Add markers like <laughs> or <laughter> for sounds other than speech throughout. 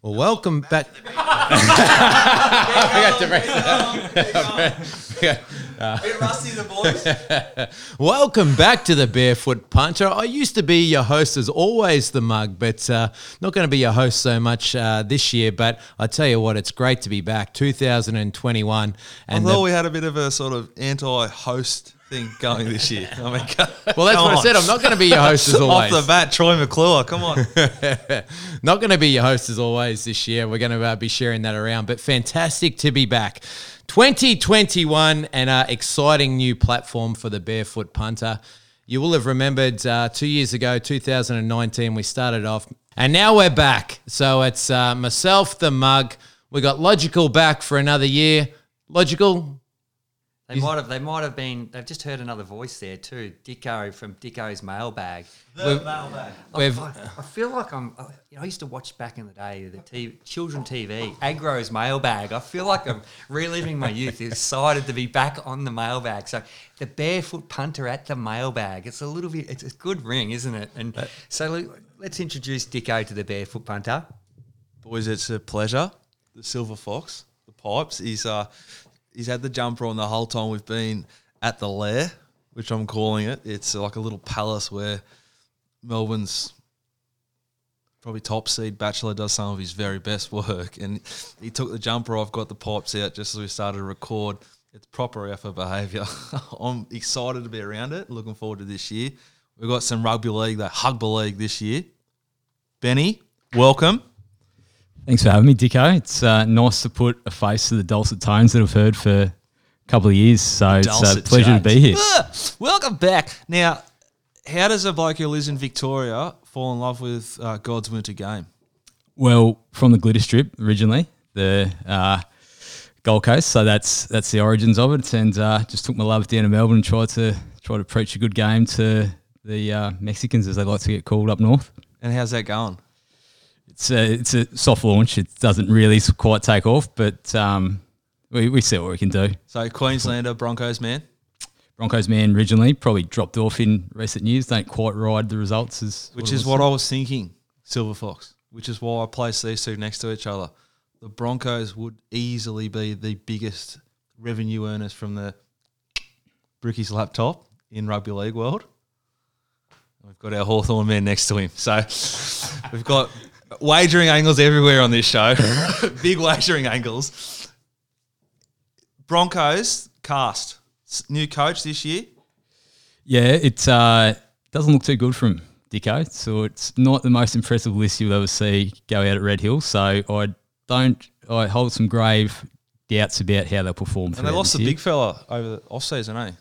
Well, welcome back. <laughs> I got to Bit <laughs> rusty, the boys. <laughs> Welcome back to the Barefoot Punter. I used to be your host as always, the mug, but uh, not going to be your host so much uh, this year. But I tell you what, it's great to be back. 2021, I and thought the- we had a bit of a sort of anti-host thing going this year. <laughs> I mean, well, that's what I said. I'm not going to be your host as <laughs> always. Off the bat, Troy McClure. Come on. <laughs> Not going to be your host as always this year. We're going to uh, be sharing that around, but fantastic to be back. 2021 and an exciting new platform for the Barefoot Punter. You will have remembered uh, two years ago, 2019, we started off, and now we're back. So it's uh, myself, the mug. We got Logical back for another year. Logical, They might have. They might have been. They've just heard another voice there too. Dicko from Dicko's mailbag. we've, we've I, I feel like I'm. You know, I used to watch back in the day the TV, children TV, Agro's mailbag. I feel like I'm reliving my youth. Excited to be back on the mailbag. So the barefoot punter at the mailbag. It's a little bit. It's a good ring, isn't it? And so let- let's introduce Dicko to the barefoot punter. Boys, it's a pleasure. The Silver Fox, the pipes. He's uh, he's had the jumper on the whole time we've been at the lair, which I'm calling it. It's like a little palace where Melbourne's probably top seed bachelor does some of his very best work, and he took the jumper off, got the pipes out just as we started to record. It's proper effort behaviour. <laughs> I'm excited to be around it. Looking forward to this year. We've got some rugby league, the Hugby League this year. Benny, welcome. Thanks for having me, Dicko. It's uh, nice to put a face to the dulcet tones that I've heard for a couple of years. So it's a Dulcet pleasure to be here. Ah, welcome back. Now, how does a bloke who lives in Victoria fall in love with uh, God's Winter Game? Well, from the glitter strip originally, the uh, Gold Coast. So that's that's the origins of it. And uh, just took my love down to Melbourne and tried to try to preach a good game to the uh, Mexicans, as they like to get called up north. And how's that going? It's a, it's a soft launch. It doesn't really quite take off, but um, we, we see what we can do. So, Queenslander, Broncos man. Broncos man originally probably dropped off in recent years. Don't quite ride the results as Which it is what I was thinking, Silver Fox, which is why I placed these two next to each other. The Broncos would easily be the biggest revenue earners from the Bricky's laptop in rugby league world. We've got our Hawthorn man next to him. So <laughs> we've got wagering angles everywhere on this show. <laughs> Big wagering angles. Broncos cast. New coach this year. Yeah, it uh, doesn't look too good for him, Dicko. So it's not the most impressive list you'll ever see go out at Red Hill. So I don't. I hold some grave doubts about how they'll perform. And they lost this the year. big fella over the off season, eh?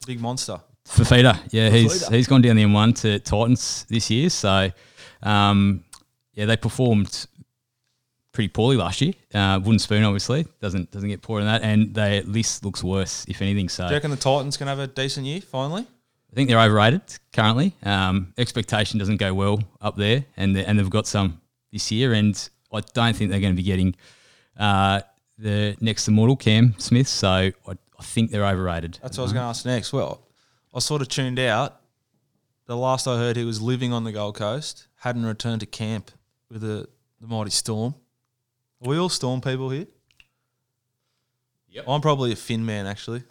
The big monster. Fifita, yeah, he's he's gone down the M1 to Titans this year. So, um, yeah, they performed pretty poorly last year. Uh, wooden spoon, obviously, doesn't doesn't get poorer than that, and their list looks worse, if anything. So, Do you reckon the Titans can have a decent year finally? I think they're overrated currently. Um, expectation doesn't go well up there, and and they've got some this year, and I don't think they're going to be getting uh, the next immortal Cam Smith. So I, I think they're overrated. That's what I was going to ask next. Well, I sort of tuned out. The last I heard, he was living on the Gold Coast, hadn't returned to camp with the, the mighty Storm. Are we all Storm people here? Yep. I'm probably a Finn man, actually.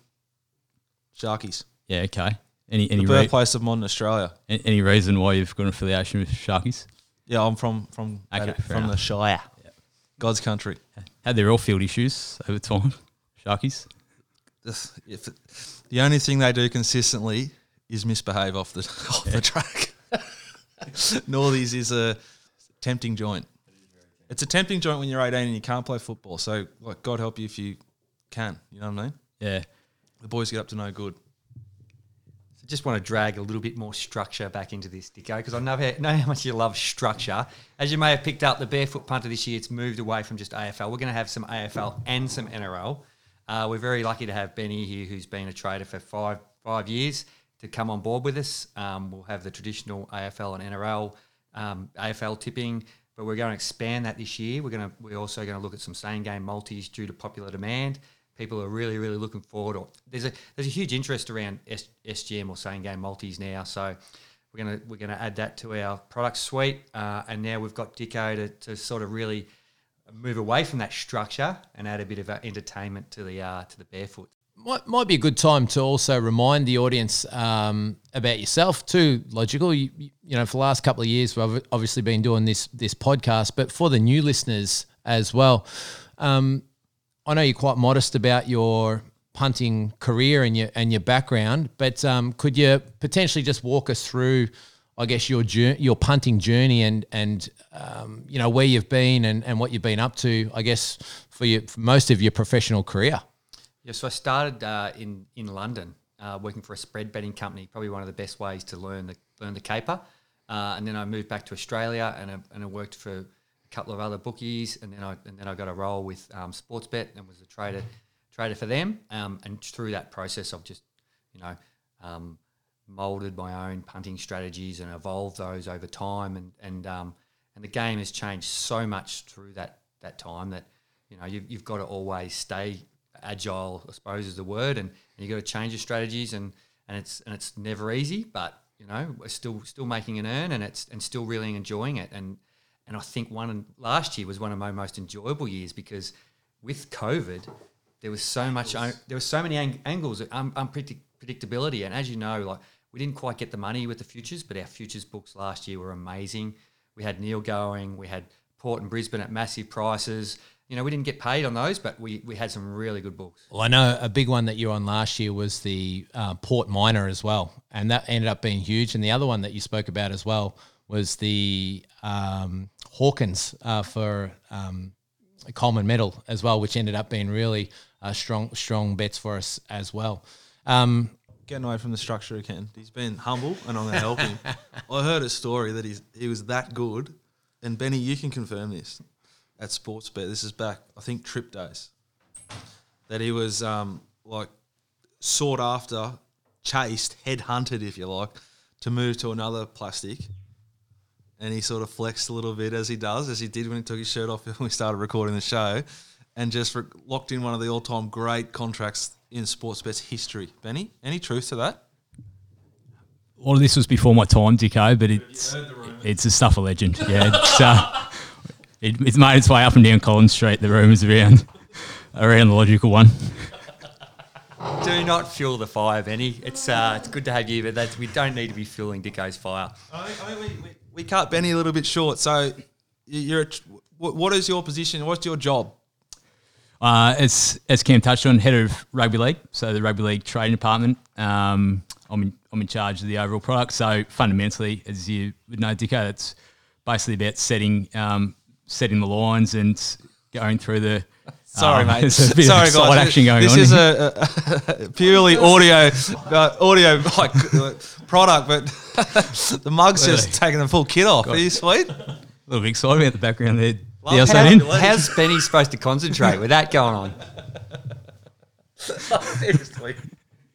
Sharkies. Yeah, okay. Any The any re- birthplace of modern Australia. a- any reason why you've got an affiliation with Sharkies? Yeah, I'm from from Okay, that- from the. Shire. God's country. Had their off-field issues over time, <laughs> Sharkies. The only thing they do consistently is misbehave off the <laughs> off the track. <laughs> Northies is a tempting joint. It's a tempting joint when you're 18 and you can't play football. So, like, God help you if you can. You know what I mean? Yeah, The boys get up to no good. So just want to drag a little bit more structure back into this, Dicko, because I know how, know how much you love structure. As you may have picked up, the barefoot punter this year, it's moved away from just AFL. We're going to have some AFL and some NRL. Uh, we're very lucky to have Benny here, who's been a trader for five five years, to come on board with us. Um, we'll have the traditional AFL and NRL, um, AFL tipping, but we're going to expand that this year. We're going to we're also going to look at some same game multis due to popular demand. People are really really looking forward. Or there's a there's a huge interest around S, SGM or same game multis now. So we're gonna we're gonna add that to our product suite, uh, and now we've got Dicko to, to sort of really move away from that structure and add a bit of entertainment to the uh, to the barefoot. Might, might be a good time to also remind the audience um, about yourself too. Logical, you, you know, for the last couple of years, we've obviously been doing this this podcast, but for the new listeners as well, um, I know you're quite modest about your punting career and your and your background, but um, could you potentially just walk us through, I guess your journey, your punting journey and and um, you know where you've been and, and what you've been up to, I guess for your for most of your professional career. Yeah, so I started uh, in in London, uh, working for a spread betting company. Probably one of the best ways to learn the learn the caper. Uh, and then I moved back to Australia, and I, and I worked for a couple of other bookies, and then I and then I got a role with um, Sportsbet and was a trader trader for them. Um, and through that process, I've just you know um, molded my own punting strategies and evolved those over time, and and um, and the game has changed so much through that that time that you know you've, you've got to always stay agile, I suppose is the word, and, and you got to change your strategies, and and it's and it's never easy, but you know we're still still making an earn, and it's and still really enjoying it, and and I think one last year was one of my most enjoyable years because with COVID, there was so much there were so many ang- angles, um, unpredictability, and as you know, like we didn't quite get the money with the futures, but our futures books last year were amazing. We had Neale going, we had Port and Brisbane at massive prices you know, we didn't get paid on those, but we, we had some really good books. Well, I know a big one that you were on last year was the uh, Port Minor as well, and that ended up being huge. And the other one that you spoke about as well was the um, Hawkins uh, for um, Coleman Medal as well, which ended up being really uh, strong strong bets for us as well. Um, Getting away from the structure again. He's been humble, and I'm going to help him. <laughs> I heard a story that he's, he was that good, and Benny, you can confirm this at Sportsbet. This is back, I think, trip days. That he was um, like sought after, chased, headhunted, if you like, to move to another plastic. And he sort of flexed a little bit as he does, as he did when he took his shirt off <laughs> when we started recording the show, and just re- locked in one of the all-time great contracts in Sportsbet's history. Benny, any truth to that? All of this was before my time, Dicko, but it's it's a stuff of legend. Yeah, <laughs> it's, uh, it, it's made its way up and down Collins Street. The rumours around around the logical one. Do not fuel the fire, Benny. It's uh, it's good to have you, but that's, we don't need to be fueling Dicko's fire. I mean, I mean, we, we, we cut Benny a little bit short. So, you're a, what is your position? What's your job? Uh, as as Cam touched on, head of rugby league, so the rugby league trading department. Um, I'm in, I'm in charge of the overall product. So fundamentally, as you would know, Dicko, it's basically about setting um, setting the lines and going through the. <laughs> Sorry, um, mate. <laughs> Sorry, guys. action going this on. is a, a <laughs> purely audio uh, audio like product, but the mug's just taking the full kit off. Are you sweet? a little bit excited about the background there. Love The how- How's Benny supposed to concentrate with that going on? Seriously.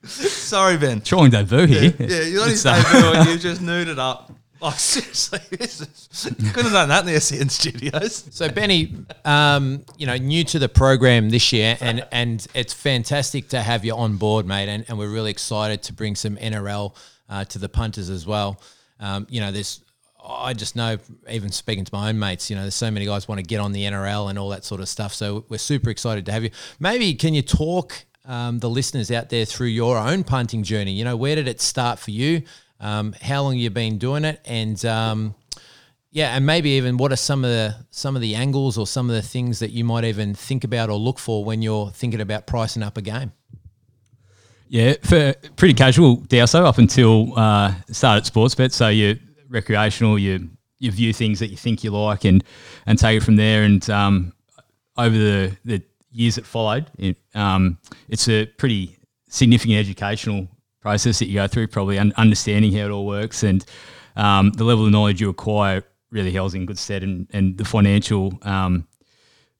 Sorry, Ben. Trying debut here. Yeah, you only It's, say uh, Bill, you just nude it up. Like <laughs> seriously, this is, could have done that in the SEN studios. So Benny, um, you know, new to the program this year, and and it's fantastic to have you on board, mate. And, and we're really excited to bring some NRL uh, to the punters as well. Um, you know, there's I just know, even speaking to my own mates, you know, there's so many guys want to get on the NRL and all that sort of stuff. So we're super excited to have you. Maybe can you talk um, the listeners out there through your own punting journey? You know, where did it start for you? Um, how long you've been doing it, and um, yeah, and maybe even what are some of the some of the angles or some of the things that you might even think about or look for when you're thinking about pricing up a game. Yeah, for pretty casual DSO up until uh, started Sportsbet. So you're recreational, you you view things that you think you like and and take it from there. And um, over the, the years that followed, it, um, it's a pretty significant educational process that you go through, probably un- understanding how it all works and um, the level of knowledge you acquire really holds in good stead. And, and the financial um,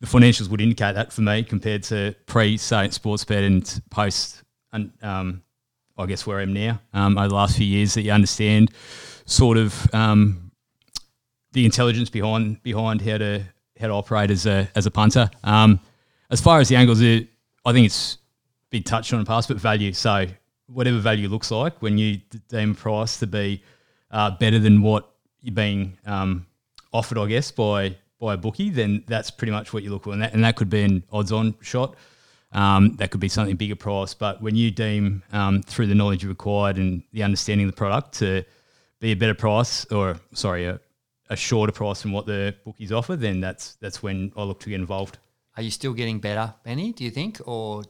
the financials would indicate that for me compared to pre starting Sportsbet and post and um, I guess where I am now um, over the last few years that you understand sort of um, the intelligence behind behind how to how to operate as a as a punter. Um, as far as the angles, it, I think it's been touched on in the past, but value. So whatever value looks like when you deem price to be uh, better than what you're being um, offered, I guess by by a bookie, then that's pretty much what you look for, and that, and that could be an odds-on shot. Um, that could be something bigger price, but when you deem um, through the knowledge you acquired and the understanding of the product to be a better price, or sorry, a, a shorter price than what the bookies offer, then that's that's when I look to get involved. Are you still getting better, Benny? Do you think, or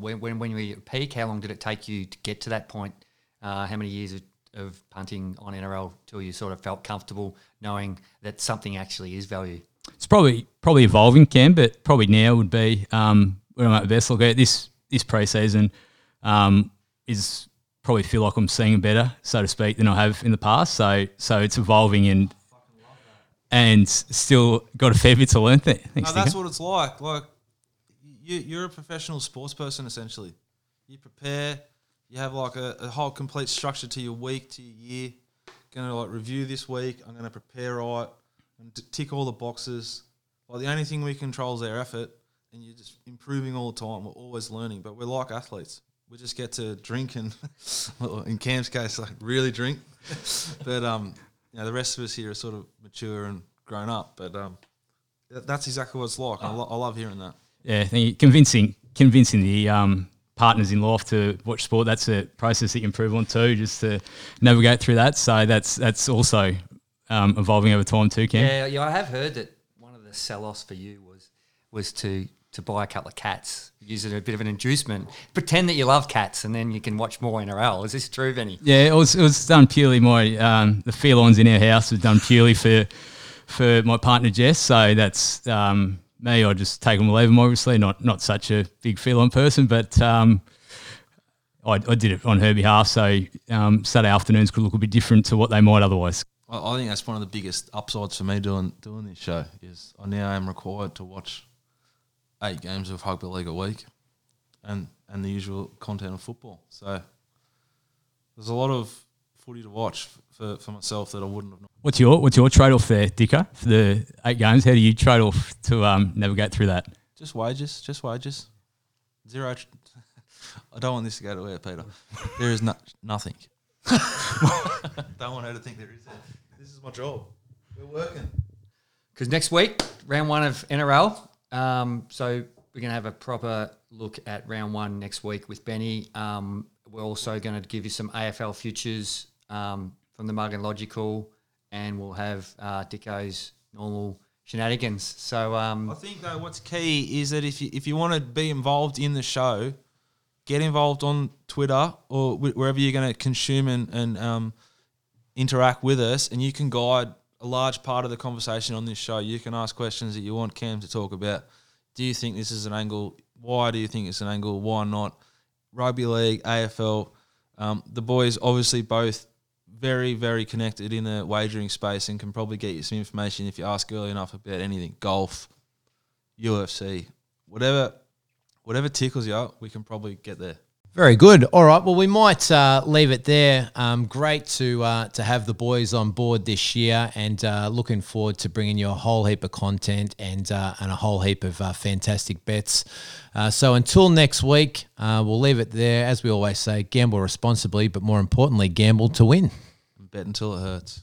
when, when when you were at peak, how long did it take you to get to that point? Uh, how many years of, of punting on NRL till you sort of felt comfortable knowing that something actually is value? It's probably probably evolving, Cam, but probably now would be um, when I'm at best. Look at this this preseason um, is probably feel like I'm seeing better, so to speak, than I have in the past. So so it's evolving and and still got a fair bit to learn there. Thanks, No, that's Dicker. what it's like. Like you, you're a professional sports person essentially. You prepare. You have like a, a whole complete structure to your week, to your year. Gonna like review this week. I'm gonna prepare right and t- tick all the boxes. Like the only thing we control is our effort, and you're just improving all the time. We're always learning, but we're like athletes. We just get to drink and, <laughs> in Cam's case, like really drink. <laughs> but um, you know, the rest of us here are sort of mature and grown up. But um, that's exactly what it's like. I, lo- I love hearing that. Yeah, thank you. convincing convincing the um, partners in life to watch sport. That's a process that you improve on too, just to navigate through that. So that's that's also um, evolving over time too, Cam. Yeah, yeah, I have heard that one of the sell-offs for you was was to to buy a couple of cats, use it as a bit of an inducement, pretend that you love cats, and then you can watch more NRL. Is this true, Benny? Yeah, it was it was done purely my um, the felines in our house was done purely for for my partner Jess. So that's um, me. I just take them or leave them. Obviously, not not such a big feline person, but um, I, I did it on her behalf. So um, Saturday afternoons could look a bit different to what they might otherwise. I, I think that's one of the biggest upsides for me doing doing this show is I now am required to watch eight games of rugby league a week, and and the usual content of football. So there's a lot of footy to watch for, for myself that I wouldn't have. known. What's your what's your trade off there, Dicker, for the eight games? How do you trade off to um, navigate through that? Just wages, just wages, zero. tr- <laughs> I don't want this to go to air, Peter. There is no, nothing. <laughs> don't want her to think there is. This is my job. We're working. Because next week, round one of NRL. Um, so we're going to have a proper look at round one next week with Benny. Um, we're also going to give you some AFL futures um, from the Mug and Logical, and we'll have uh, Dicko's normal shenanigans. So um, I think though what's key is that if you if you want to be involved in the show, get involved on Twitter or wh- wherever you're going to consume and, and um, interact with us, and you can guide a large part of the conversation on this show. You can ask questions that you want Cam to talk about. Do you think this is an angle? Why do you think it's an angle? Why not? Rugby league, AFL. Um, the boys obviously both very, very connected in the wagering space and can probably get you some information if you ask early enough about anything. Golf, UFC, whatever, whatever tickles you, we can probably get there. Very good. All right. Well, we might uh, leave it there. Um, great to uh, to have the boys on board this year, and uh, looking forward to bringing you a whole heap of content and uh, and a whole heap of uh, fantastic bets. Uh, so until next week, we'll leave it there. As we always say, gamble responsibly, but more importantly, gamble to win. Bet until it hurts.